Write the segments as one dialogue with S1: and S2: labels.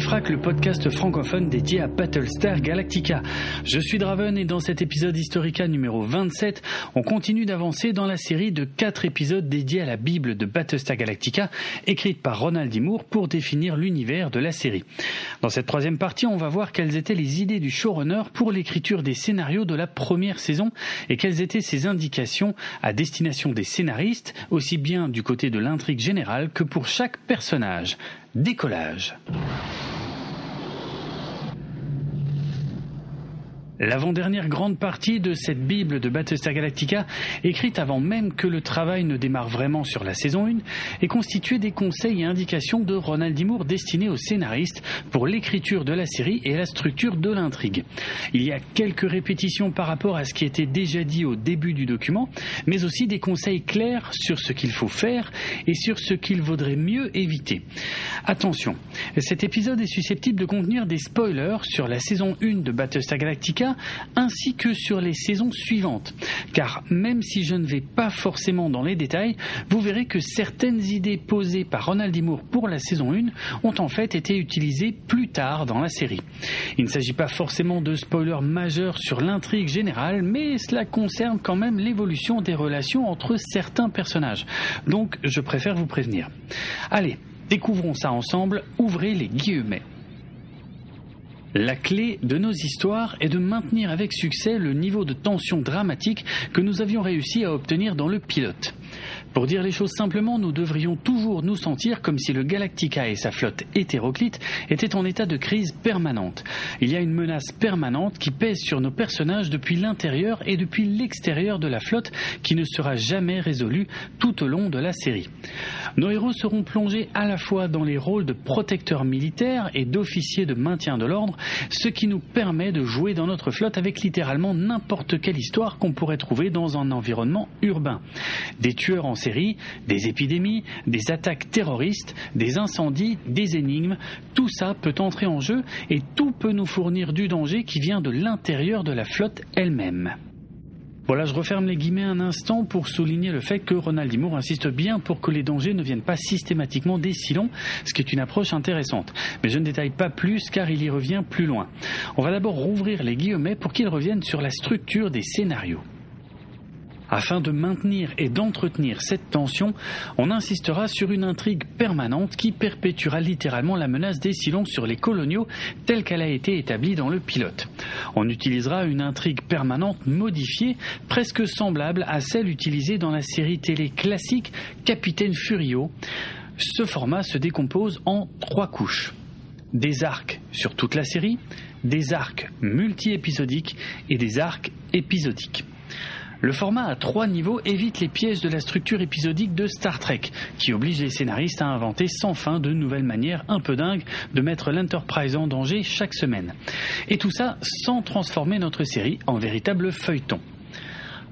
S1: Le podcast francophone dédié à Battlestar Galactica. Je suis Draven et dans cet épisode Historica numéro 27, on continue d'avancer dans la série de 4 épisodes dédiés à la Bible de Battlestar Galactica, écrite par Ronald D. Moore pour définir l'univers de la série. Dans cette troisième partie, on va voir quelles étaient les idées du showrunner pour l'écriture des scénarios de la première saison et quelles étaient ses indications à destination des scénaristes, aussi bien du côté de l'intrigue générale que pour chaque personnage. Décollage. L'avant-dernière grande partie de cette Bible de Battlestar Galactica, écrite avant même que le travail ne démarre vraiment sur la saison 1, est constituée des conseils et indications de Ronald D. Moore destinés aux scénaristes pour l'écriture de la série et la structure de l'intrigue. Il y a quelques répétitions par rapport à ce qui était déjà dit au début du document, mais aussi des conseils clairs sur ce qu'il faut faire et sur ce qu'il vaudrait mieux éviter. Attention, cet épisode est susceptible de contenir des spoilers sur la saison 1 de Battlestar Galactica ainsi que sur les saisons suivantes. Car même si je ne vais pas forcément dans les détails, vous verrez que certaines idées posées par Ronald D. Moore pour la saison 1 ont en fait été utilisées plus tard dans la série. Il ne s'agit pas forcément de spoilers majeurs sur l'intrigue générale, mais cela concerne quand même l'évolution des relations entre certains personnages. Donc je préfère vous prévenir. Allez, découvrons ça ensemble, ouvrez les guillemets. La clé de nos histoires est de maintenir avec succès le niveau de tension dramatique que nous avions réussi à obtenir dans le pilote. Pour dire les choses simplement, nous devrions toujours nous sentir comme si le Galactica et sa flotte hétéroclite étaient en état de crise permanente. Il y a une menace permanente qui pèse sur nos personnages depuis l'intérieur et depuis l'extérieur de la flotte qui ne sera jamais résolue tout au long de la série. Nos héros seront plongés à la fois dans les rôles de protecteurs militaires et d'officiers de maintien de l'ordre, ce qui nous permet de jouer dans notre flotte avec littéralement n'importe quelle histoire qu'on pourrait trouver dans un environnement urbain. Des tueurs en série, des épidémies, des attaques terroristes, des incendies, des énigmes, tout ça peut entrer en jeu et tout peut nous fournir du danger qui vient de l'intérieur de la flotte elle-même. Voilà, je referme les guillemets un instant pour souligner le fait que Ronald Moore insiste bien pour que les dangers ne viennent pas systématiquement des Silons, ce qui est une approche intéressante. Mais je ne détaille pas plus car il y revient plus loin. On va d'abord rouvrir les guillemets pour qu'ils reviennent sur la structure des scénarios. Afin de maintenir et d'entretenir cette tension, on insistera sur une intrigue permanente qui perpétuera littéralement la menace des Silons sur les coloniaux telle qu'elle a été établie dans le pilote. On utilisera une intrigue permanente modifiée, presque semblable à celle utilisée dans la série télé classique Capitaine Furio. Ce format se décompose en trois couches. Des arcs sur toute la série, des arcs multi-épisodiques et des arcs épisodiques. Le format à trois niveaux évite les pièges de la structure épisodique de Star Trek, qui oblige les scénaristes à inventer sans fin de nouvelles manières un peu dingues de mettre l'Enterprise en danger chaque semaine. Et tout ça sans transformer notre série en véritable feuilleton.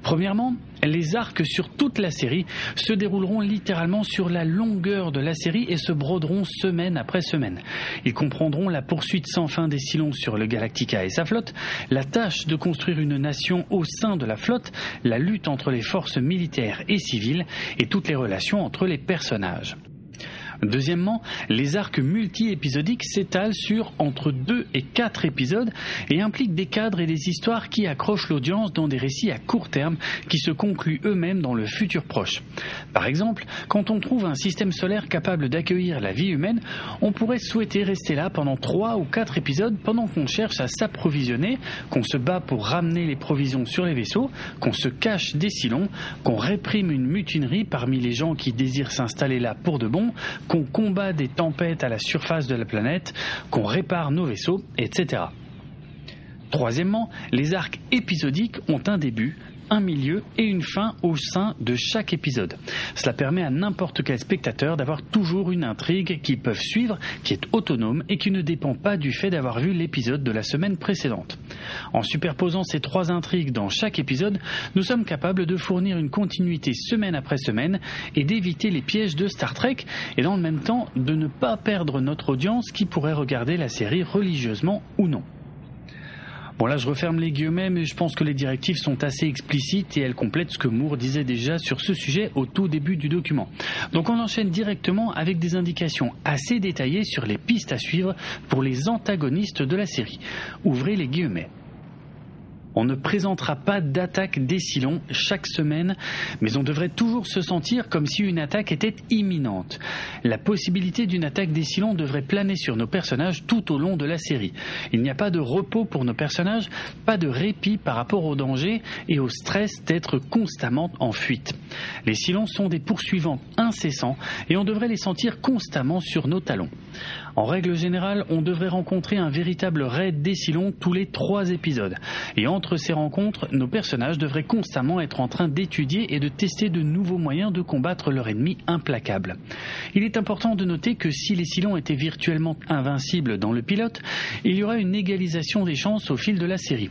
S1: Premièrement, les arcs sur toute la série se dérouleront littéralement sur la longueur de la série et se broderont semaine après semaine. Ils comprendront la poursuite sans fin des Silons sur le Galactica et sa flotte, la tâche de construire une nation au sein de la flotte, la lutte entre les forces militaires et civiles et toutes les relations entre les personnages. Deuxièmement, les arcs multi-épisodiques s'étalent sur entre 2 et 4 épisodes et impliquent des cadres et des histoires qui accrochent l'audience dans des récits à court terme qui se concluent eux-mêmes dans le futur proche. Par exemple, quand on trouve un système solaire capable d'accueillir la vie humaine, on pourrait souhaiter rester là pendant 3 ou 4 épisodes pendant qu'on cherche à s'approvisionner, qu'on se bat pour ramener les provisions sur les vaisseaux, qu'on se cache des silons, qu'on réprime une mutinerie parmi les gens qui désirent s'installer là pour de bon, qu'on combat des tempêtes à la surface de la planète, qu'on répare nos vaisseaux, etc. Troisièmement, les arcs épisodiques ont un début, un milieu et une fin au sein de chaque épisode. Cela permet à n'importe quel spectateur d'avoir toujours une intrigue qu'ils peuvent suivre, qui est autonome et qui ne dépend pas du fait d'avoir vu l'épisode de la semaine précédente. En superposant ces trois intrigues dans chaque épisode, nous sommes capables de fournir une continuité semaine après semaine et d'éviter les pièges de Star Trek et dans le même temps de ne pas perdre notre audience qui pourrait regarder la série religieusement ou non. Bon là je referme les guillemets mais je pense que les directives sont assez explicites et elles complètent ce que Moore disait déjà sur ce sujet au tout début du document. Donc on enchaîne directement avec des indications assez détaillées sur les pistes à suivre pour les antagonistes de la série. Ouvrez les guillemets. On ne présentera pas d'attaque des Silons chaque semaine, mais on devrait toujours se sentir comme si une attaque était imminente. La possibilité d'une attaque des Silons devrait planer sur nos personnages tout au long de la série. Il n'y a pas de repos pour nos personnages, pas de répit par rapport au danger et au stress d'être constamment en fuite. Les Silons sont des poursuivants incessants et on devrait les sentir constamment sur nos talons. En règle générale, on devrait rencontrer un véritable raid des Silons tous les trois épisodes. Et entre ces rencontres, nos personnages devraient constamment être en train d'étudier et de tester de nouveaux moyens de combattre leur ennemi implacable. Il est important de noter que si les Silons étaient virtuellement invincibles dans le pilote, il y aura une égalisation des chances au fil de la série.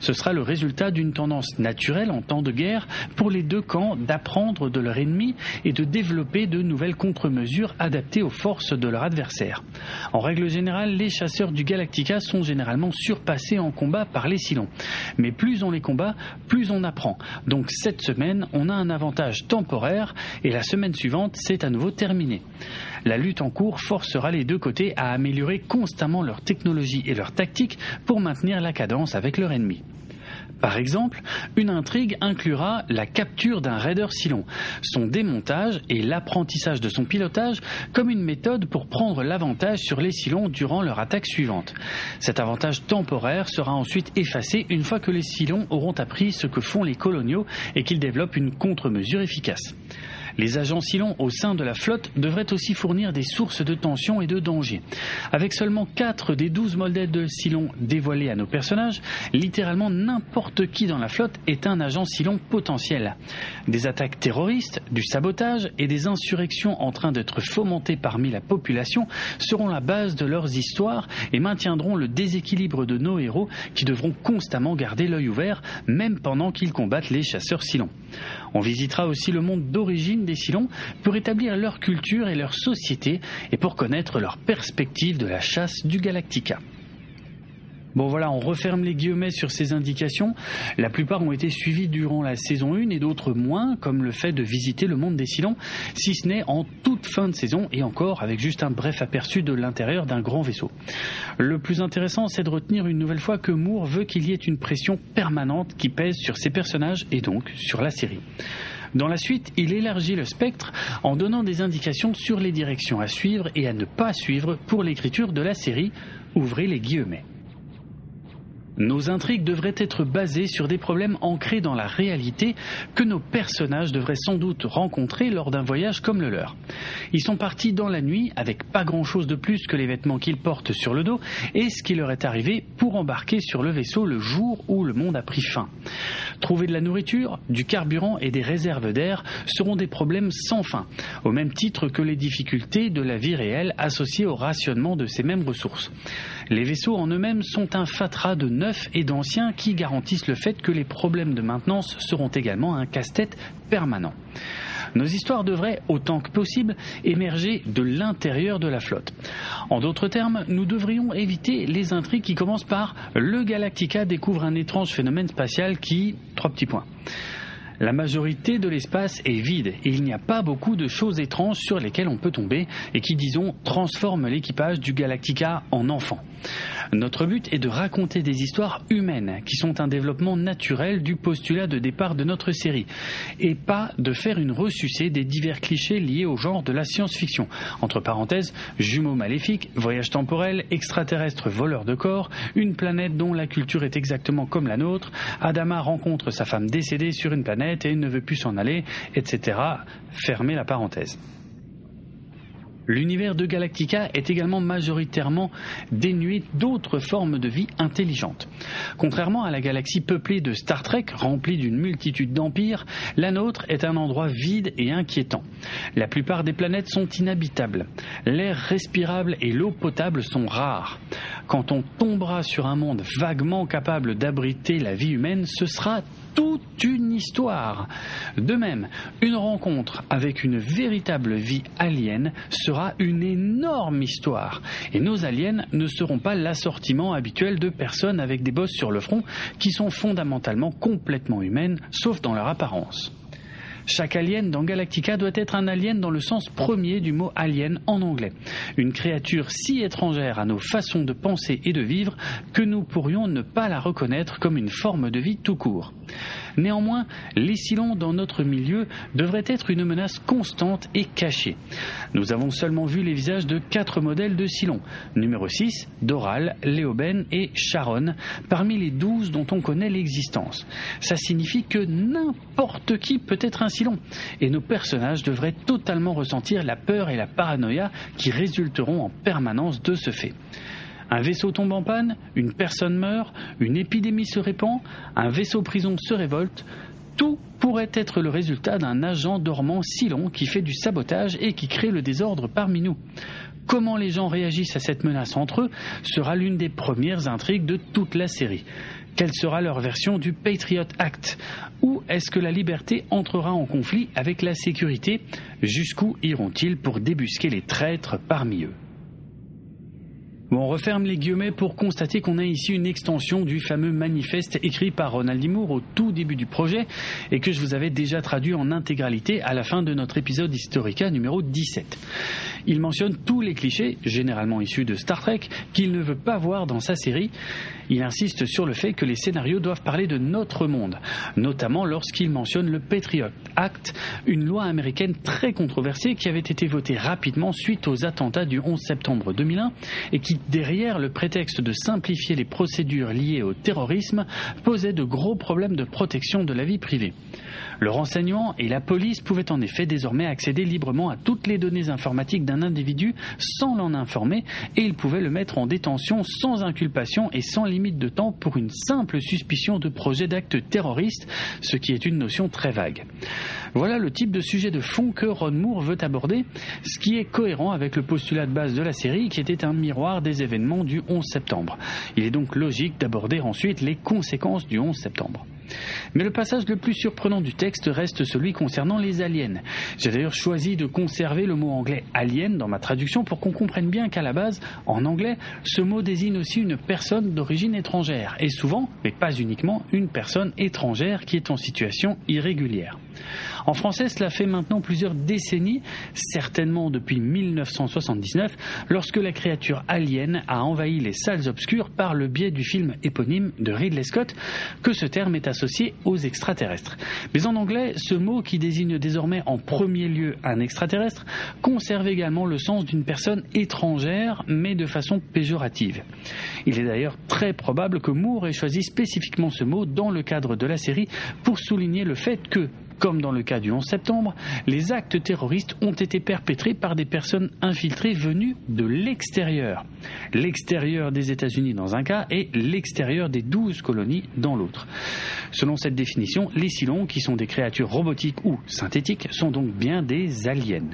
S1: Ce sera le résultat d'une tendance naturelle en temps de guerre pour les deux camps d'apprendre de leur ennemi et de développer de nouvelles contre-mesures adaptées aux forces de leur adversaire. En règle générale, les chasseurs du Galactica sont généralement surpassés en combat par les Silons. Mais plus on les combat, plus on apprend. Donc cette semaine, on a un avantage temporaire et la semaine suivante, c'est à nouveau terminé. La lutte en cours forcera les deux côtés à améliorer constamment leur technologie et leur tactique pour maintenir la cadence avec leur ennemi. Par exemple, une intrigue inclura la capture d'un raider Silon, son démontage et l'apprentissage de son pilotage comme une méthode pour prendre l'avantage sur les Silons durant leur attaque suivante. Cet avantage temporaire sera ensuite effacé une fois que les Silons auront appris ce que font les coloniaux et qu'ils développent une contre-mesure efficace. Les agents Silons au sein de la flotte devraient aussi fournir des sources de tension et de danger. Avec seulement 4 des 12 modèles de Silon dévoilés à nos personnages, littéralement n'importe qui dans la flotte est un agent Silon potentiel. Des attaques terroristes, du sabotage et des insurrections en train d'être fomentées parmi la population seront la base de leurs histoires et maintiendront le déséquilibre de nos héros qui devront constamment garder l'œil ouvert même pendant qu'ils combattent les chasseurs Silons. On visitera aussi le monde d'origine des Silons pour établir leur culture et leur société et pour connaître leur perspective de la chasse du Galactica. Bon voilà, on referme les guillemets sur ces indications. La plupart ont été suivies durant la saison 1 et d'autres moins, comme le fait de visiter le monde des Silons, si ce n'est en toute fin de saison et encore avec juste un bref aperçu de l'intérieur d'un grand vaisseau. Le plus intéressant, c'est de retenir une nouvelle fois que Moore veut qu'il y ait une pression permanente qui pèse sur ses personnages et donc sur la série. Dans la suite, il élargit le spectre en donnant des indications sur les directions à suivre et à ne pas suivre pour l'écriture de la série. Ouvrez les guillemets. Nos intrigues devraient être basées sur des problèmes ancrés dans la réalité que nos personnages devraient sans doute rencontrer lors d'un voyage comme le leur. Ils sont partis dans la nuit avec pas grand chose de plus que les vêtements qu'ils portent sur le dos et ce qui leur est arrivé pour embarquer sur le vaisseau le jour où le monde a pris fin. Trouver de la nourriture, du carburant et des réserves d'air seront des problèmes sans fin, au même titre que les difficultés de la vie réelle associées au rationnement de ces mêmes ressources. Les vaisseaux en eux-mêmes sont un fatras de neufs et d'anciens qui garantissent le fait que les problèmes de maintenance seront également un casse-tête permanent. Nos histoires devraient, autant que possible, émerger de l'intérieur de la flotte. En d'autres termes, nous devrions éviter les intrigues qui commencent par le Galactica découvre un étrange phénomène spatial qui... Trois petits points. La majorité de l'espace est vide et il n'y a pas beaucoup de choses étranges sur lesquelles on peut tomber et qui, disons, transforment l'équipage du Galactica en enfant. Notre but est de raconter des histoires humaines qui sont un développement naturel du postulat de départ de notre série et pas de faire une ressucée des divers clichés liés au genre de la science-fiction. Entre parenthèses, jumeaux maléfiques, voyage temporel, extraterrestres voleurs de corps, une planète dont la culture est exactement comme la nôtre, Adama rencontre sa femme décédée sur une planète et ne veut plus s'en aller, etc. Fermez la parenthèse. L'univers de Galactica est également majoritairement dénué d'autres formes de vie intelligentes. Contrairement à la galaxie peuplée de Star Trek, remplie d'une multitude d'empires, la nôtre est un endroit vide et inquiétant. La plupart des planètes sont inhabitables. L'air respirable et l'eau potable sont rares. Quand on tombera sur un monde vaguement capable d'abriter la vie humaine, ce sera toute une histoire. De même, une rencontre avec une véritable vie alien sera une énorme histoire. Et nos aliens ne seront pas l'assortiment habituel de personnes avec des bosses sur le front qui sont fondamentalement complètement humaines, sauf dans leur apparence. Chaque alien dans Galactica doit être un alien dans le sens premier du mot alien en anglais. Une créature si étrangère à nos façons de penser et de vivre que nous pourrions ne pas la reconnaître comme une forme de vie tout court. Néanmoins, les Silons dans notre milieu devraient être une menace constante et cachée. Nous avons seulement vu les visages de quatre modèles de Silons. Numéro 6, Doral, Léoben et Sharon, parmi les douze dont on connaît l'existence. Ça signifie que n'importe qui peut être un Silon, et nos personnages devraient totalement ressentir la peur et la paranoïa qui résulteront en permanence de ce fait. Un vaisseau tombe en panne, une personne meurt, une épidémie se répand, un vaisseau prison se révolte. Tout pourrait être le résultat d'un agent dormant si long qui fait du sabotage et qui crée le désordre parmi nous. Comment les gens réagissent à cette menace entre eux sera l'une des premières intrigues de toute la série. Quelle sera leur version du Patriot Act? Où est-ce que la liberté entrera en conflit avec la sécurité? Jusqu'où iront-ils pour débusquer les traîtres parmi eux? On referme les guillemets pour constater qu'on a ici une extension du fameux manifeste écrit par Ronald D. Moore au tout début du projet et que je vous avais déjà traduit en intégralité à la fin de notre épisode Historica numéro 17. Il mentionne tous les clichés, généralement issus de Star Trek, qu'il ne veut pas voir dans sa série. Il insiste sur le fait que les scénarios doivent parler de notre monde, notamment lorsqu'il mentionne le Patriot Act, une loi américaine très controversée qui avait été votée rapidement suite aux attentats du 11 septembre 2001 et qui, derrière le prétexte de simplifier les procédures liées au terrorisme, posait de gros problèmes de protection de la vie privée. Le renseignement et la police pouvaient en effet désormais accéder librement à toutes les données informatiques d'un individu sans l'en informer et ils pouvaient le mettre en détention sans inculpation et sans limite de temps pour une simple suspicion de projet d'acte terroriste, ce qui est une notion très vague. Voilà le type de sujet de fond que Ron Moore veut aborder, ce qui est cohérent avec le postulat de base de la série qui était un miroir des événements du 11 septembre. Il est donc logique d'aborder ensuite les conséquences du 11 septembre. Mais le passage le plus surprenant du texte reste celui concernant les aliens. J'ai d'ailleurs choisi de conserver le mot anglais alien dans ma traduction pour qu'on comprenne bien qu'à la base, en anglais, ce mot désigne aussi une personne d'origine étrangère, et souvent, mais pas uniquement, une personne étrangère qui est en situation irrégulière. En français, cela fait maintenant plusieurs décennies, certainement depuis 1979, lorsque la créature alien a envahi les salles obscures par le biais du film éponyme de Ridley Scott, que ce terme est associé aux extraterrestres. Mais en anglais, ce mot qui désigne désormais en premier lieu un extraterrestre conserve également le sens d'une personne étrangère, mais de façon péjorative. Il est d'ailleurs très probable que Moore ait choisi spécifiquement ce mot dans le cadre de la série pour souligner le fait que, comme dans le cas du 11 septembre, les actes terroristes ont été perpétrés par des personnes infiltrées venues de l'extérieur. L'extérieur des États-Unis dans un cas et l'extérieur des douze colonies dans l'autre. Selon cette définition, les Silons, qui sont des créatures robotiques ou synthétiques, sont donc bien des aliens.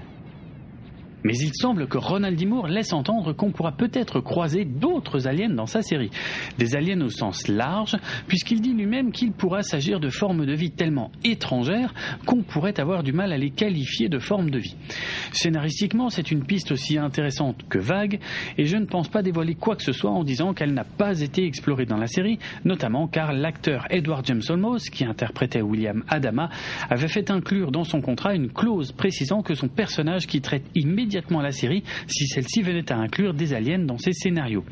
S1: Mais il semble que Ronald D. Moore laisse entendre qu'on pourra peut-être croiser d'autres aliens dans sa série. Des aliens au sens large, puisqu'il dit lui-même qu'il pourra s'agir de formes de vie tellement étrangères qu'on pourrait avoir du mal à les qualifier de formes de vie. Scénaristiquement, c'est une piste aussi intéressante que vague, et je ne pense pas dévoiler quoi que ce soit en disant qu'elle n'a pas été explorée dans la série, notamment car l'acteur Edward James Olmos, qui interprétait William Adama, avait fait inclure dans son contrat une clause précisant que son personnage qui traite immédiatement immédiatement la série si celle-ci venait à inclure des aliens dans ses scénarios.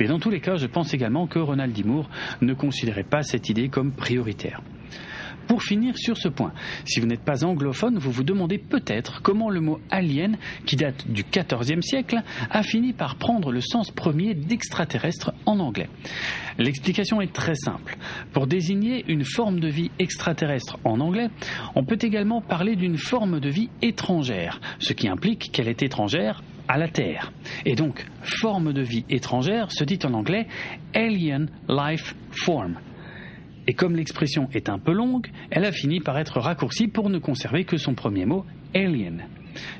S1: Mais dans tous les cas, je pense également que Ronald D. Moore ne considérait pas cette idée comme prioritaire. Pour finir sur ce point, si vous n'êtes pas anglophone, vous vous demandez peut-être comment le mot alien, qui date du XIVe siècle, a fini par prendre le sens premier d'extraterrestre en anglais. L'explication est très simple. Pour désigner une forme de vie extraterrestre en anglais, on peut également parler d'une forme de vie étrangère, ce qui implique qu'elle est étrangère à la Terre. Et donc, forme de vie étrangère se dit en anglais Alien Life Form. Et comme l'expression est un peu longue, elle a fini par être raccourcie pour ne conserver que son premier mot, alien.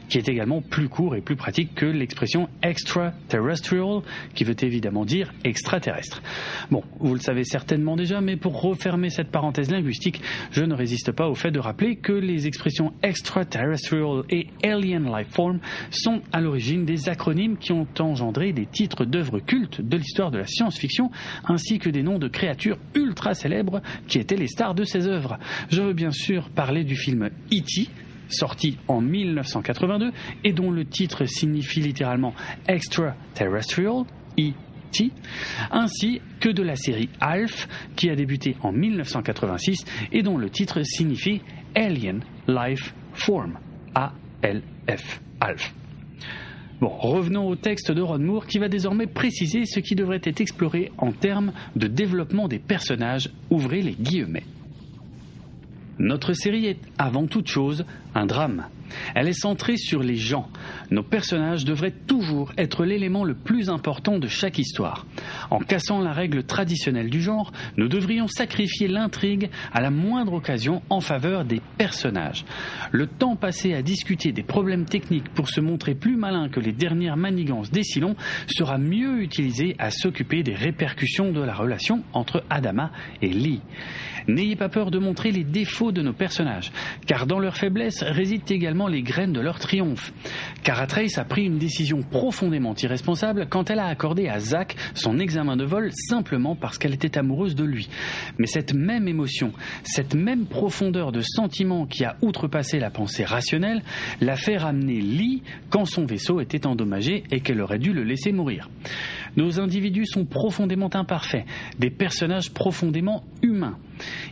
S1: Qui est également plus court et plus pratique que l'expression extraterrestrial, qui veut évidemment dire extraterrestre. Bon, vous le savez certainement déjà, mais pour refermer cette parenthèse linguistique, je ne résiste pas au fait de rappeler que les expressions extraterrestrial et alien life form sont à l'origine des acronymes qui ont engendré des titres d'œuvres cultes de l'histoire de la science-fiction, ainsi que des noms de créatures ultra célèbres qui étaient les stars de ces œuvres. Je veux bien sûr parler du film E.T., sorti en 1982 et dont le titre signifie littéralement extraterrestrial, E.T., ainsi que de la série Alf qui a débuté en 1986 et dont le titre signifie Alien Life Form, A-L-F, Alf. Bon, revenons au texte de Ron Moore qui va désormais préciser ce qui devrait être exploré en termes de développement des personnages, ouvrez les guillemets. Notre série est avant toute chose un drame. Elle est centrée sur les gens. Nos personnages devraient toujours être l'élément le plus important de chaque histoire. En cassant la règle traditionnelle du genre, nous devrions sacrifier l'intrigue à la moindre occasion en faveur des personnages. Le temps passé à discuter des problèmes techniques pour se montrer plus malin que les dernières manigances des Silons sera mieux utilisé à s'occuper des répercussions de la relation entre Adama et Lee. N'ayez pas peur de montrer les défauts de nos personnages, car dans leur faiblesse résident également les graines de leur triomphe. Caratrace a pris une décision profondément irresponsable quand elle a accordé à Zack son examen de vol simplement parce qu'elle était amoureuse de lui. Mais cette même émotion, cette même profondeur de sentiment qui a outrepassé la pensée rationnelle, l'a fait ramener Lee quand son vaisseau était endommagé et qu'elle aurait dû le laisser mourir. Nos individus sont profondément imparfaits, des personnages profondément humains.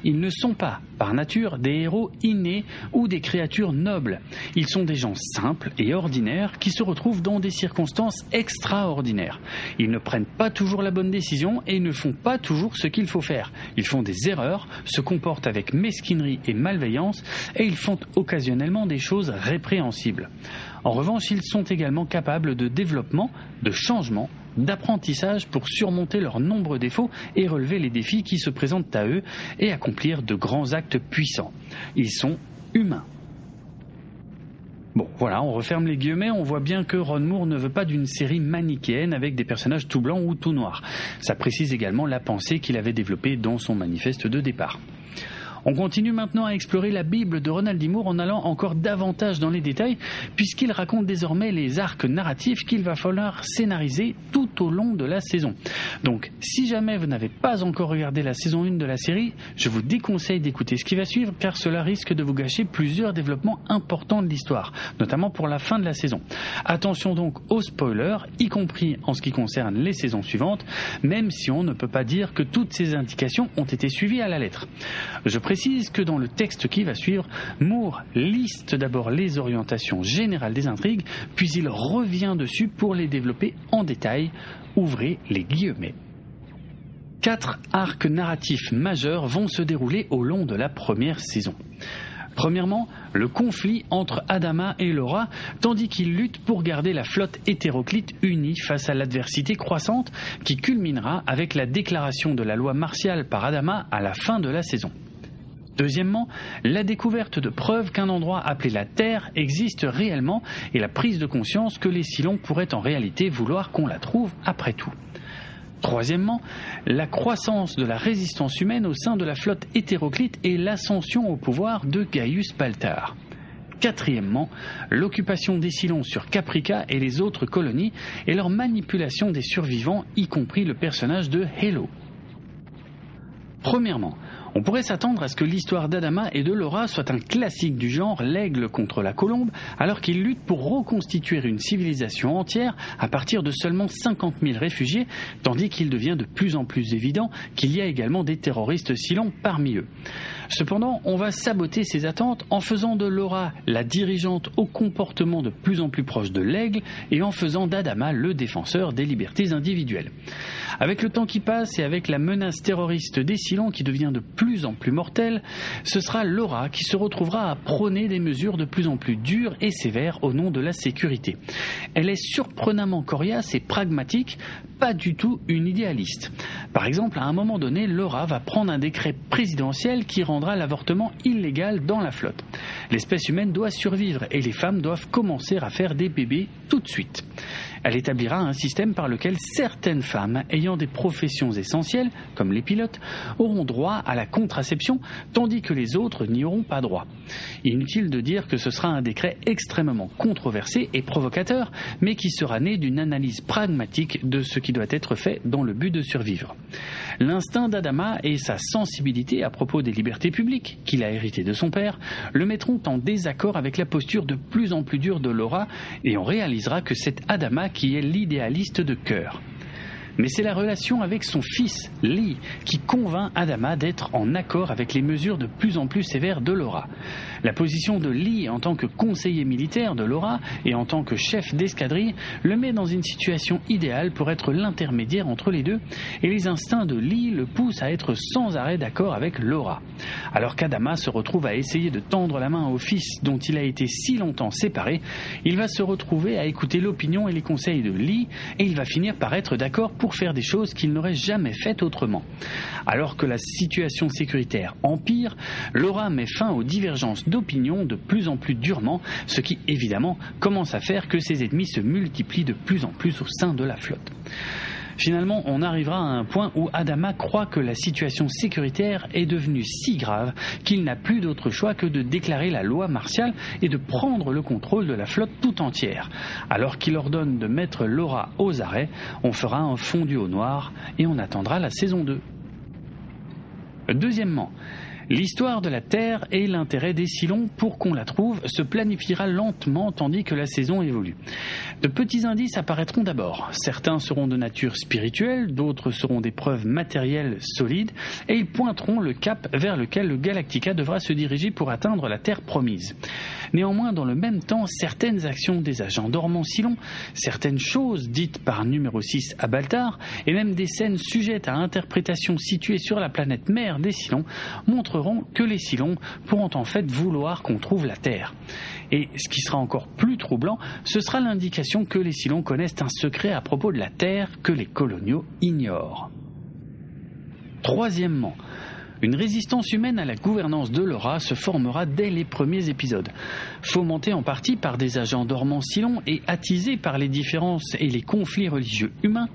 S1: Ils ne sont pas, par nature, des héros innés ou des créatures nobles. Ils sont des gens simples et ordinaires qui se retrouvent dans des circonstances extraordinaires. Ils ne prennent pas toujours la bonne décision et ne font pas toujours ce qu'il faut faire. Ils font des erreurs, se comportent avec mesquinerie et malveillance et ils font occasionnellement des choses répréhensibles. En revanche, ils sont également capables de développement, de changement d'apprentissage pour surmonter leurs nombreux défauts et relever les défis qui se présentent à eux et accomplir de grands actes puissants. Ils sont humains. Bon, voilà, on referme les guillemets, on voit bien que Ron Moore ne veut pas d'une série manichéenne avec des personnages tout blancs ou tout noirs. Ça précise également la pensée qu'il avait développée dans son manifeste de départ. On continue maintenant à explorer la Bible de Ronald D. Moore en allant encore davantage dans les détails, puisqu'il raconte désormais les arcs narratifs qu'il va falloir scénariser tout au long de la saison. Donc, si jamais vous n'avez pas encore regardé la saison 1 de la série, je vous déconseille d'écouter ce qui va suivre, car cela risque de vous gâcher plusieurs développements importants de l'histoire, notamment pour la fin de la saison. Attention donc aux spoilers, y compris en ce qui concerne les saisons suivantes, même si on ne peut pas dire que toutes ces indications ont été suivies à la lettre. Je précise que dans le texte qui va suivre, Moore liste d'abord les orientations générales des intrigues, puis il revient dessus pour les développer en détail. Ouvrez les guillemets. Quatre arcs narratifs majeurs vont se dérouler au long de la première saison. Premièrement, le conflit entre Adama et Laura, tandis qu'ils luttent pour garder la flotte hétéroclite unie face à l'adversité croissante qui culminera avec la déclaration de la loi martiale par Adama à la fin de la saison. Deuxièmement, la découverte de preuves qu'un endroit appelé la Terre existe réellement et la prise de conscience que les Silons pourraient en réalité vouloir qu'on la trouve après tout. Troisièmement, la croissance de la résistance humaine au sein de la flotte hétéroclite et l'ascension au pouvoir de Gaius Baltar. Quatrièmement, l'occupation des Silons sur Caprica et les autres colonies et leur manipulation des survivants, y compris le personnage de Halo. Premièrement, on pourrait s'attendre à ce que l'histoire d'Adama et de Laura soit un classique du genre l'aigle contre la colombe, alors qu'ils luttent pour reconstituer une civilisation entière à partir de seulement 50 000 réfugiés, tandis qu'il devient de plus en plus évident qu'il y a également des terroristes silons parmi eux. Cependant, on va saboter ces attentes en faisant de Laura la dirigeante au comportement de plus en plus proche de l'aigle et en faisant d'Adama le défenseur des libertés individuelles. Avec le temps qui passe et avec la menace terroriste des Cylon qui devient de plus en plus mortel, ce sera Laura qui se retrouvera à prôner des mesures de plus en plus dures et sévères au nom de la sécurité. Elle est surprenamment coriace et pragmatique, pas du tout une idéaliste. Par exemple, à un moment donné, Laura va prendre un décret présidentiel qui l'avortement illégal dans la flotte. L'espèce humaine doit survivre et les femmes doivent commencer à faire des bébés tout de suite. Elle établira un système par lequel certaines femmes ayant des professions essentielles, comme les pilotes, auront droit à la contraception, tandis que les autres n'y auront pas droit. Inutile de dire que ce sera un décret extrêmement controversé et provocateur, mais qui sera né d'une analyse pragmatique de ce qui doit être fait dans le but de survivre. L'instinct d'Adama et sa sensibilité à propos des libertés publiques, qu'il a hérité de son père, le mettront en désaccord avec la posture de plus en plus dure de Laura, et on réalisera que c'est Adama qui est l'idéaliste de cœur. Mais c'est la relation avec son fils, Lee, qui convainc Adama d'être en accord avec les mesures de plus en plus sévères de Laura. La position de Lee en tant que conseiller militaire de Laura et en tant que chef d'escadrille le met dans une situation idéale pour être l'intermédiaire entre les deux, et les instincts de Lee le poussent à être sans arrêt d'accord avec Laura. Alors qu'Adama se retrouve à essayer de tendre la main au fils dont il a été si longtemps séparé, il va se retrouver à écouter l'opinion et les conseils de Lee, et il va finir par être d'accord pour faire des choses qu'il n'aurait jamais faites autrement. Alors que la situation sécuritaire empire, Laura met fin aux divergences d'opinion de plus en plus durement, ce qui évidemment commence à faire que ses ennemis se multiplient de plus en plus au sein de la flotte. Finalement, on arrivera à un point où Adama croit que la situation sécuritaire est devenue si grave qu'il n'a plus d'autre choix que de déclarer la loi martiale et de prendre le contrôle de la flotte tout entière. Alors qu'il ordonne de mettre Laura aux arrêts, on fera un fondu au noir et on attendra la saison 2. Deuxièmement, L'histoire de la Terre et l'intérêt des Silons pour qu'on la trouve se planifiera lentement tandis que la saison évolue. De petits indices apparaîtront d'abord. Certains seront de nature spirituelle, d'autres seront des preuves matérielles solides, et ils pointeront le cap vers lequel le Galactica devra se diriger pour atteindre la Terre promise. Néanmoins, dans le même temps, certaines actions des agents dormants Silons, certaines choses dites par numéro 6 à Baltar, et même des scènes sujettes à interprétation situées sur la planète mère des Silons, montreront que les Silons pourront en fait vouloir qu'on trouve la Terre. Et ce qui sera encore plus troublant, ce sera l'indication que les Silons connaissent un secret à propos de la Terre que les coloniaux ignorent. Troisièmement, une résistance humaine à la gouvernance de Laura se formera dès les premiers épisodes. Fomentée en partie par des agents dormants Silons et attisée par les différences et les conflits religieux humains,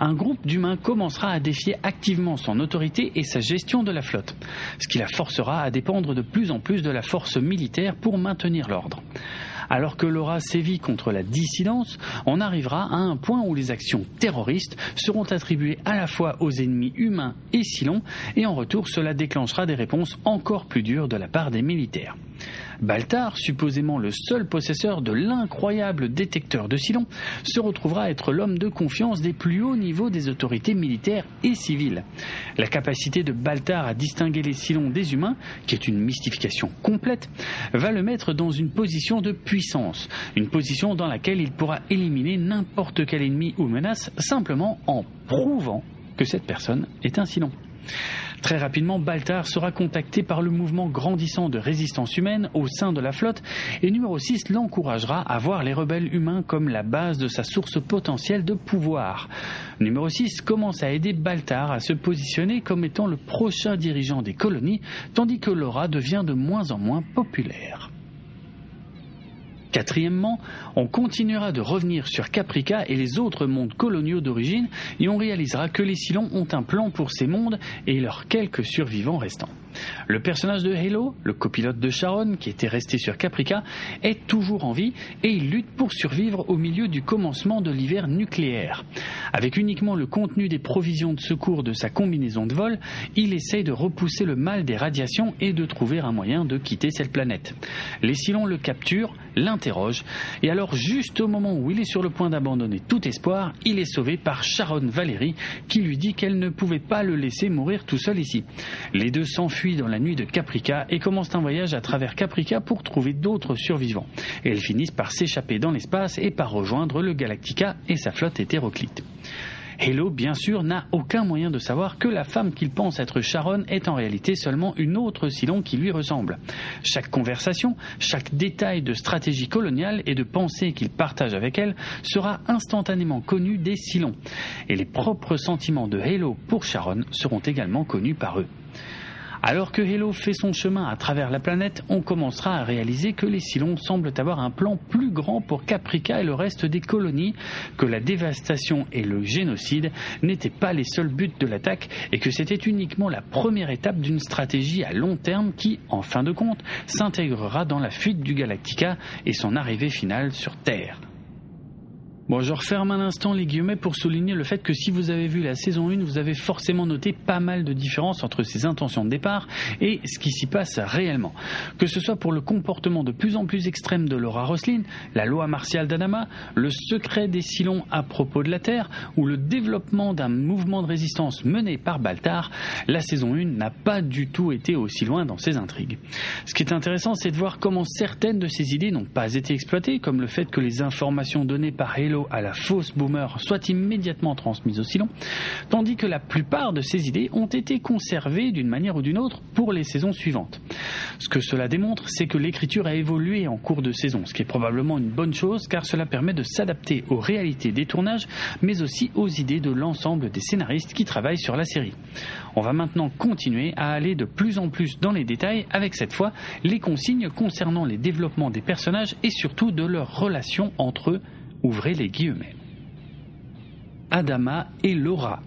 S1: un groupe d'humains commencera à défier activement son autorité et sa gestion de la flotte, ce qui la forcera à dépendre de plus en plus de la force militaire pour maintenir l'ordre. Alors que Laura sévit contre la dissidence, on arrivera à un point où les actions terroristes seront attribuées à la fois aux ennemis humains et Silons, et en retour cela déclenchera des réponses encore plus dures de la part des militaires. Baltar, supposément le seul possesseur de l'incroyable détecteur de Silon, se retrouvera être l'homme de confiance des plus hauts niveaux des autorités militaires et civiles. La capacité de Baltar à distinguer les Silons des humains, qui est une mystification complète, va le mettre dans une position de puissance, une position dans laquelle il pourra éliminer n'importe quel ennemi ou menace simplement en prouvant que cette personne est un Silon. Très rapidement, Baltar sera contacté par le mouvement grandissant de résistance humaine au sein de la flotte et numéro 6 l'encouragera à voir les rebelles humains comme la base de sa source potentielle de pouvoir. Numéro 6 commence à aider Baltar à se positionner comme étant le prochain dirigeant des colonies, tandis que Laura devient de moins en moins populaire. Quatrièmement, on continuera de revenir sur Caprica et les autres mondes coloniaux d'origine et on réalisera que les Silons ont un plan pour ces mondes et leurs quelques survivants restants. Le personnage de Halo, le copilote de Sharon, qui était resté sur Caprica, est toujours en vie et il lutte pour survivre au milieu du commencement de l'hiver nucléaire. Avec uniquement le contenu des provisions de secours de sa combinaison de vol, il essaye de repousser le mal des radiations et de trouver un moyen de quitter cette planète. Les Silons le capturent, l'interrogent, et alors juste au moment où il est sur le point d'abandonner tout espoir, il est sauvé par Sharon Valérie qui lui dit qu'elle ne pouvait pas le laisser mourir tout seul ici. Les deux s'enfuient dans la nuit de Caprica et commencent un voyage à travers Caprica pour trouver d'autres survivants. Elles finissent par s'échapper dans l'espace et par rejoindre le Galactica et sa flotte hétéroclite. Halo, bien sûr, n'a aucun moyen de savoir que la femme qu'il pense être Sharon est en réalité seulement une autre Silon qui lui ressemble. Chaque conversation, chaque détail de stratégie coloniale et de pensée qu'il partage avec elle sera instantanément connu des Silons. Et les propres sentiments de Halo pour Sharon seront également connus par eux. Alors que Halo fait son chemin à travers la planète, on commencera à réaliser que les Cylons semblent avoir un plan plus grand pour Caprica et le reste des colonies, que la dévastation et le génocide n'étaient pas les seuls buts de l'attaque et que c'était uniquement la première étape d'une stratégie à long terme qui, en fin de compte, s'intégrera dans la fuite du Galactica et son arrivée finale sur Terre. Bon, je referme un instant les guillemets pour souligner le fait que si vous avez vu la saison 1, vous avez forcément noté pas mal de différences entre ses intentions de départ et ce qui s'y passe réellement. Que ce soit pour le comportement de plus en plus extrême de Laura Roslin, la loi martiale d'Adama, le secret des Silons à propos de la Terre ou le développement d'un mouvement de résistance mené par Baltar, la saison 1 n'a pas du tout été aussi loin dans ses intrigues. Ce qui est intéressant, c'est de voir comment certaines de ces idées n'ont pas été exploitées, comme le fait que les informations données par Halo à la fausse boomer soit immédiatement transmise au Silon, tandis que la plupart de ces idées ont été conservées d'une manière ou d'une autre pour les saisons suivantes. Ce que cela démontre, c'est que l'écriture a évolué en cours de saison, ce qui est probablement une bonne chose car cela permet de s'adapter aux réalités des tournages, mais aussi aux idées de l'ensemble des scénaristes qui travaillent sur la série. On va maintenant continuer à aller de plus en plus dans les détails avec cette fois les consignes concernant les développements des personnages et surtout de leurs relations entre eux Ouvrez les guillemets. Adama et Laura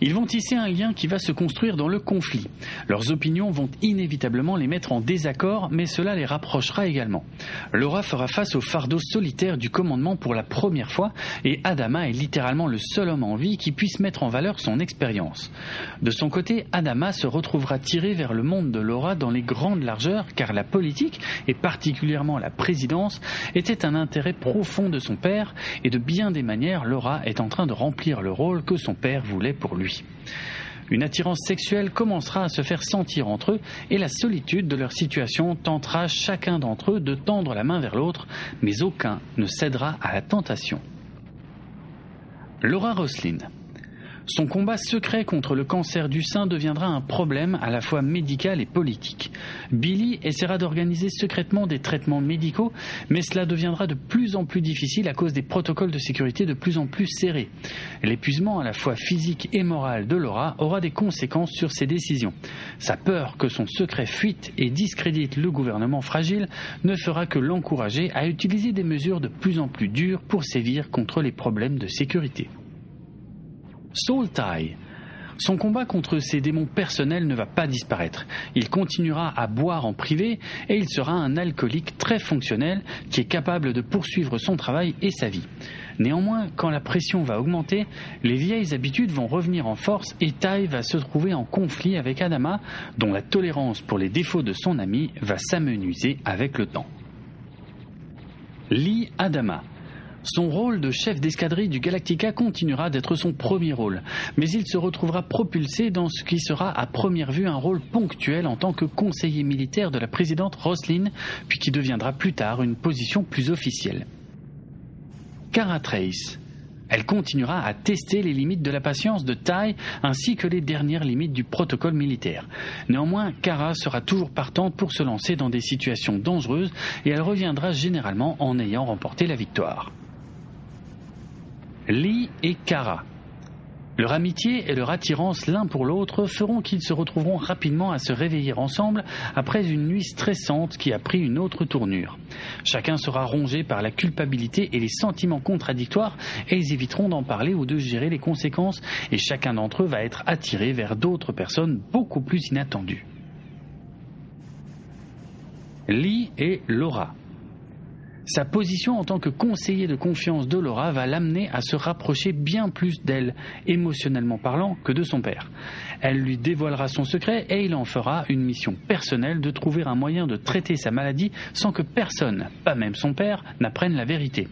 S1: ils vont tisser un lien qui va se construire dans le conflit. Leurs opinions vont inévitablement les mettre en désaccord, mais cela les rapprochera également. Laura fera face au fardeau solitaire du commandement pour la première fois, et Adama est littéralement le seul homme en vie qui puisse mettre en valeur son expérience. De son côté, Adama se retrouvera tiré vers le monde de Laura dans les grandes largeurs, car la politique, et particulièrement la présidence, était un intérêt profond de son père, et de bien des manières, Laura est en train de remplir le rôle que son père voulait pour lui. Une attirance sexuelle commencera à se faire sentir entre eux et la solitude de leur situation tentera chacun d'entre eux de tendre la main vers l'autre, mais aucun ne cédera à la tentation. Laura Roslin son combat secret contre le cancer du sein deviendra un problème à la fois médical et politique. Billy essaiera d'organiser secrètement des traitements médicaux, mais cela deviendra de plus en plus difficile à cause des protocoles de sécurité de plus en plus serrés. L'épuisement à la fois physique et moral de Laura aura des conséquences sur ses décisions. Sa peur que son secret fuite et discrédite le gouvernement fragile ne fera que l'encourager à utiliser des mesures de plus en plus dures pour sévir contre les problèmes de sécurité. Soul Tai. Son combat contre ses démons personnels ne va pas disparaître. Il continuera à boire en privé et il sera un alcoolique très fonctionnel qui est capable de poursuivre son travail et sa vie. Néanmoins, quand la pression va augmenter, les vieilles habitudes vont revenir en force et Tai va se trouver en conflit avec Adama, dont la tolérance pour les défauts de son ami va s'amenuiser avec le temps. Lee Adama son rôle de chef d'escadrille du Galactica continuera d'être son premier rôle, mais il se retrouvera propulsé dans ce qui sera à première vue un rôle ponctuel en tant que conseiller militaire de la présidente Roslin, puis qui deviendra plus tard une position plus officielle. Cara Trace. Elle continuera à tester les limites de la patience de taille ainsi que les dernières limites du protocole militaire. Néanmoins, Kara sera toujours partante pour se lancer dans des situations dangereuses et elle reviendra généralement en ayant remporté la victoire. Lee et Kara. Leur amitié et leur attirance l'un pour l'autre feront qu'ils se retrouveront rapidement à se réveiller ensemble après une nuit stressante qui a pris une autre tournure. Chacun sera rongé par la culpabilité et les sentiments contradictoires et ils éviteront d'en parler ou de gérer les conséquences et chacun d'entre eux va être attiré vers d'autres personnes beaucoup plus inattendues. Lee et Laura. Sa position en tant que conseiller de confiance de Laura va l'amener à se rapprocher bien plus d'elle, émotionnellement parlant, que de son père. Elle lui dévoilera son secret et il en fera une mission personnelle de trouver un moyen de traiter sa maladie sans que personne, pas même son père, n'apprenne la vérité.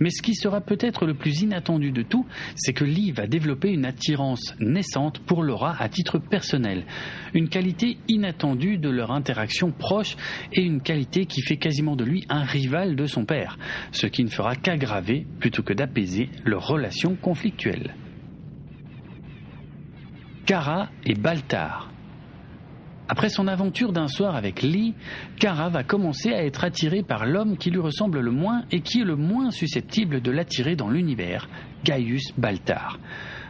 S1: Mais ce qui sera peut-être le plus inattendu de tout, c'est que Lee va développer une attirance naissante pour Laura à titre personnel. Une qualité inattendue de leur interaction proche et une qualité qui fait quasiment de lui un rival de son père, ce qui ne fera qu'aggraver plutôt que d'apaiser leur relation conflictuelle. Kara et Baltar. Après son aventure d'un soir avec Lee, Kara va commencer à être attirée par l'homme qui lui ressemble le moins et qui est le moins susceptible de l'attirer dans l'univers, Gaius Baltar.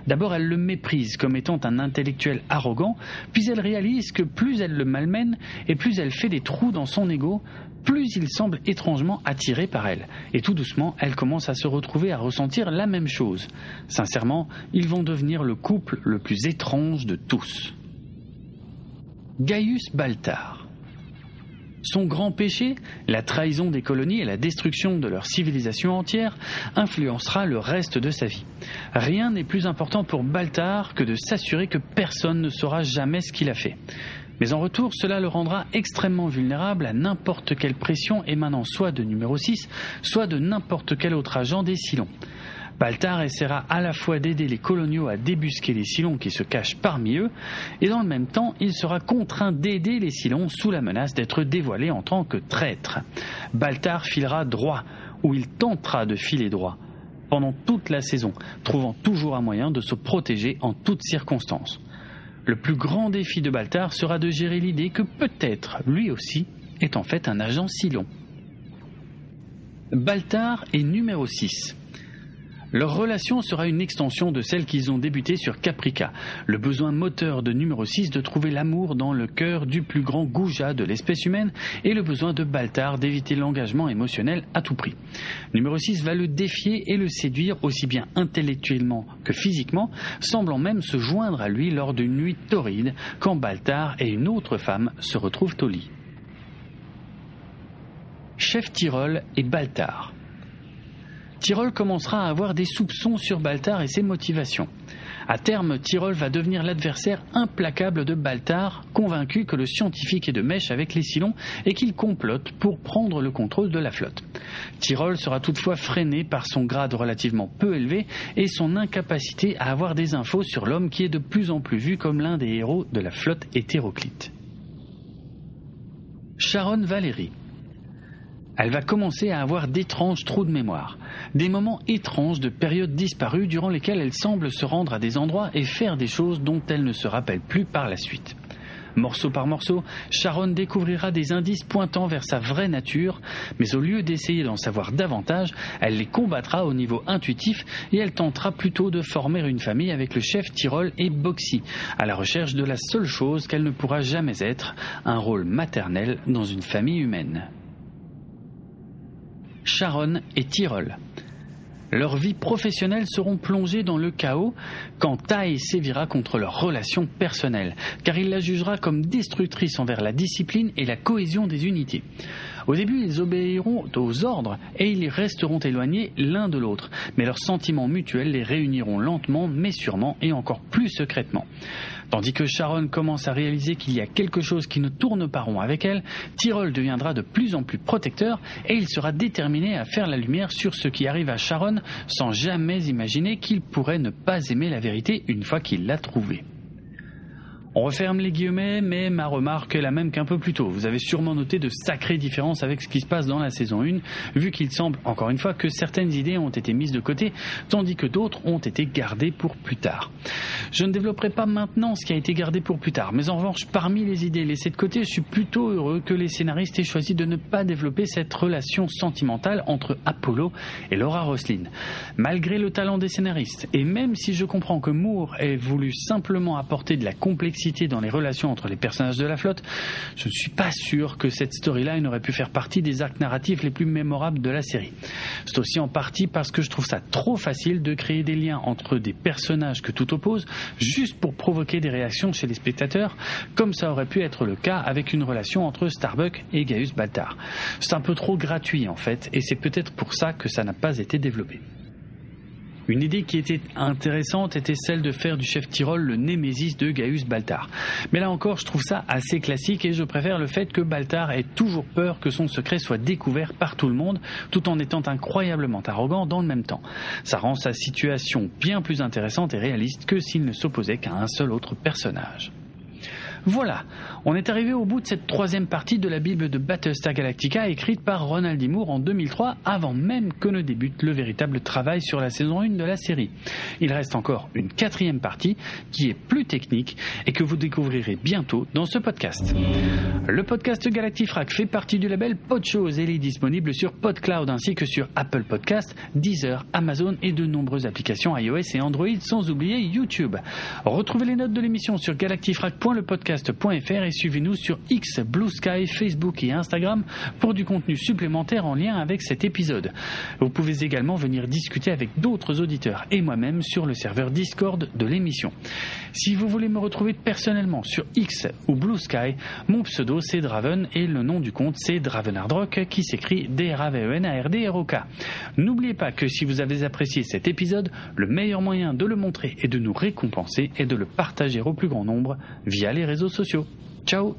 S1: D'abord, elle le méprise comme étant un intellectuel arrogant, puis elle réalise que plus elle le malmène et plus elle fait des trous dans son ego, plus il semble étrangement attiré par elle. Et tout doucement, elle commence à se retrouver à ressentir la même chose. Sincèrement, ils vont devenir le couple le plus étrange de tous. Gaius Baltar. Son grand péché, la trahison des colonies et la destruction de leur civilisation entière, influencera le reste de sa vie. Rien n'est plus important pour Baltar que de s'assurer que personne ne saura jamais ce qu'il a fait. Mais en retour, cela le rendra extrêmement vulnérable à n'importe quelle pression émanant soit de numéro 6, soit de n'importe quel autre agent des Silons. Baltar essaiera à la fois d'aider les coloniaux à débusquer les Silons qui se cachent parmi eux, et dans le même temps, il sera contraint d'aider les Silons sous la menace d'être dévoilé en tant que traître. Baltar filera droit, ou il tentera de filer droit, pendant toute la saison, trouvant toujours un moyen de se protéger en toutes circonstances. Le plus grand défi de Baltar sera de gérer l'idée que peut-être lui aussi est en fait un agent Silon. Baltar est numéro 6. Leur relation sera une extension de celle qu'ils ont débutée sur Caprica, le besoin moteur de numéro 6 de trouver l'amour dans le cœur du plus grand goujat de l'espèce humaine et le besoin de Baltar d'éviter l'engagement émotionnel à tout prix. Numéro 6 va le défier et le séduire aussi bien intellectuellement que physiquement, semblant même se joindre à lui lors d'une nuit torride quand Baltar et une autre femme se retrouvent au lit. Chef Tyrol et Baltar. Tyrol commencera à avoir des soupçons sur Baltar et ses motivations. À terme, Tyrol va devenir l'adversaire implacable de Baltar, convaincu que le scientifique est de mèche avec les Silons et qu'il complote pour prendre le contrôle de la flotte. Tyrol sera toutefois freiné par son grade relativement peu élevé et son incapacité à avoir des infos sur l'homme qui est de plus en plus vu comme l'un des héros de la flotte hétéroclite. Sharon Valéry elle va commencer à avoir d'étranges trous de mémoire, des moments étranges de périodes disparues durant lesquelles elle semble se rendre à des endroits et faire des choses dont elle ne se rappelle plus par la suite. Morceau par morceau, Sharon découvrira des indices pointant vers sa vraie nature, mais au lieu d'essayer d'en savoir davantage, elle les combattra au niveau intuitif et elle tentera plutôt de former une famille avec le chef Tyrol et Boxy, à la recherche de la seule chose qu'elle ne pourra jamais être, un rôle maternel dans une famille humaine. Sharon et Tyrol. Leurs vies professionnelles seront plongées dans le chaos quand Tai sévira contre leur relation personnelle, car il la jugera comme destructrice envers la discipline et la cohésion des unités. Au début, ils obéiront aux ordres et ils resteront éloignés l'un de l'autre, mais leurs sentiments mutuels les réuniront lentement mais sûrement et encore plus secrètement. Tandis que Sharon commence à réaliser qu'il y a quelque chose qui ne tourne pas rond avec elle, Tyrol deviendra de plus en plus protecteur et il sera déterminé à faire la lumière sur ce qui arrive à Sharon sans jamais imaginer qu'il pourrait ne pas aimer la vérité une fois qu'il l'a trouvée. On referme les guillemets, mais ma remarque est la même qu'un peu plus tôt. Vous avez sûrement noté de sacrées différences avec ce qui se passe dans la saison 1, vu qu'il semble, encore une fois, que certaines idées ont été mises de côté, tandis que d'autres ont été gardées pour plus tard. Je ne développerai pas maintenant ce qui a été gardé pour plus tard, mais en revanche, parmi les idées laissées de côté, je suis plutôt heureux que les scénaristes aient choisi de ne pas développer cette relation sentimentale entre Apollo et Laura Roslin. Malgré le talent des scénaristes, et même si je comprends que Moore ait voulu simplement apporter de la complexité dans les relations entre les personnages de la flotte, je ne suis pas sûr que cette storyline aurait pu faire partie des arcs narratifs les plus mémorables de la série. C'est aussi en partie parce que je trouve ça trop facile de créer des liens entre des personnages que tout oppose, juste pour provoquer des réactions chez les spectateurs, comme ça aurait pu être le cas avec une relation entre Starbuck et Gaius Baltar. C'est un peu trop gratuit en fait, et c'est peut-être pour ça que ça n'a pas été développé. Une idée qui était intéressante était celle de faire du chef Tyrol le némésis de Gaius Baltar. Mais là encore, je trouve ça assez classique et je préfère le fait que Baltar ait toujours peur que son secret soit découvert par tout le monde, tout en étant incroyablement arrogant dans le même temps. Ça rend sa situation bien plus intéressante et réaliste que s'il ne s'opposait qu'à un seul autre personnage. Voilà, on est arrivé au bout de cette troisième partie de la Bible de Battlestar Galactica écrite par Ronald D. Moore en 2003 avant même que ne débute le véritable travail sur la saison 1 de la série. Il reste encore une quatrième partie qui est plus technique et que vous découvrirez bientôt dans ce podcast. Le podcast Galactifrac fait partie du label Podchose et il est disponible sur PodCloud ainsi que sur Apple Podcast, Deezer, Amazon et de nombreuses applications iOS et Android sans oublier YouTube. Retrouvez les notes de l'émission sur et suivez-nous sur X, Blue Sky, Facebook et Instagram pour du contenu supplémentaire en lien avec cet épisode. Vous pouvez également venir discuter avec d'autres auditeurs et moi-même sur le serveur Discord de l'émission. Si vous voulez me retrouver personnellement sur X ou Blue Sky, mon pseudo c'est Draven et le nom du compte c'est Dravenardrock qui s'écrit D-R-A-V-E-N-A-R-D-R-O-K. N'oubliez pas que si vous avez apprécié cet épisode, le meilleur moyen de le montrer et de nous récompenser est de le partager au plus grand nombre via les sociaux. Ciao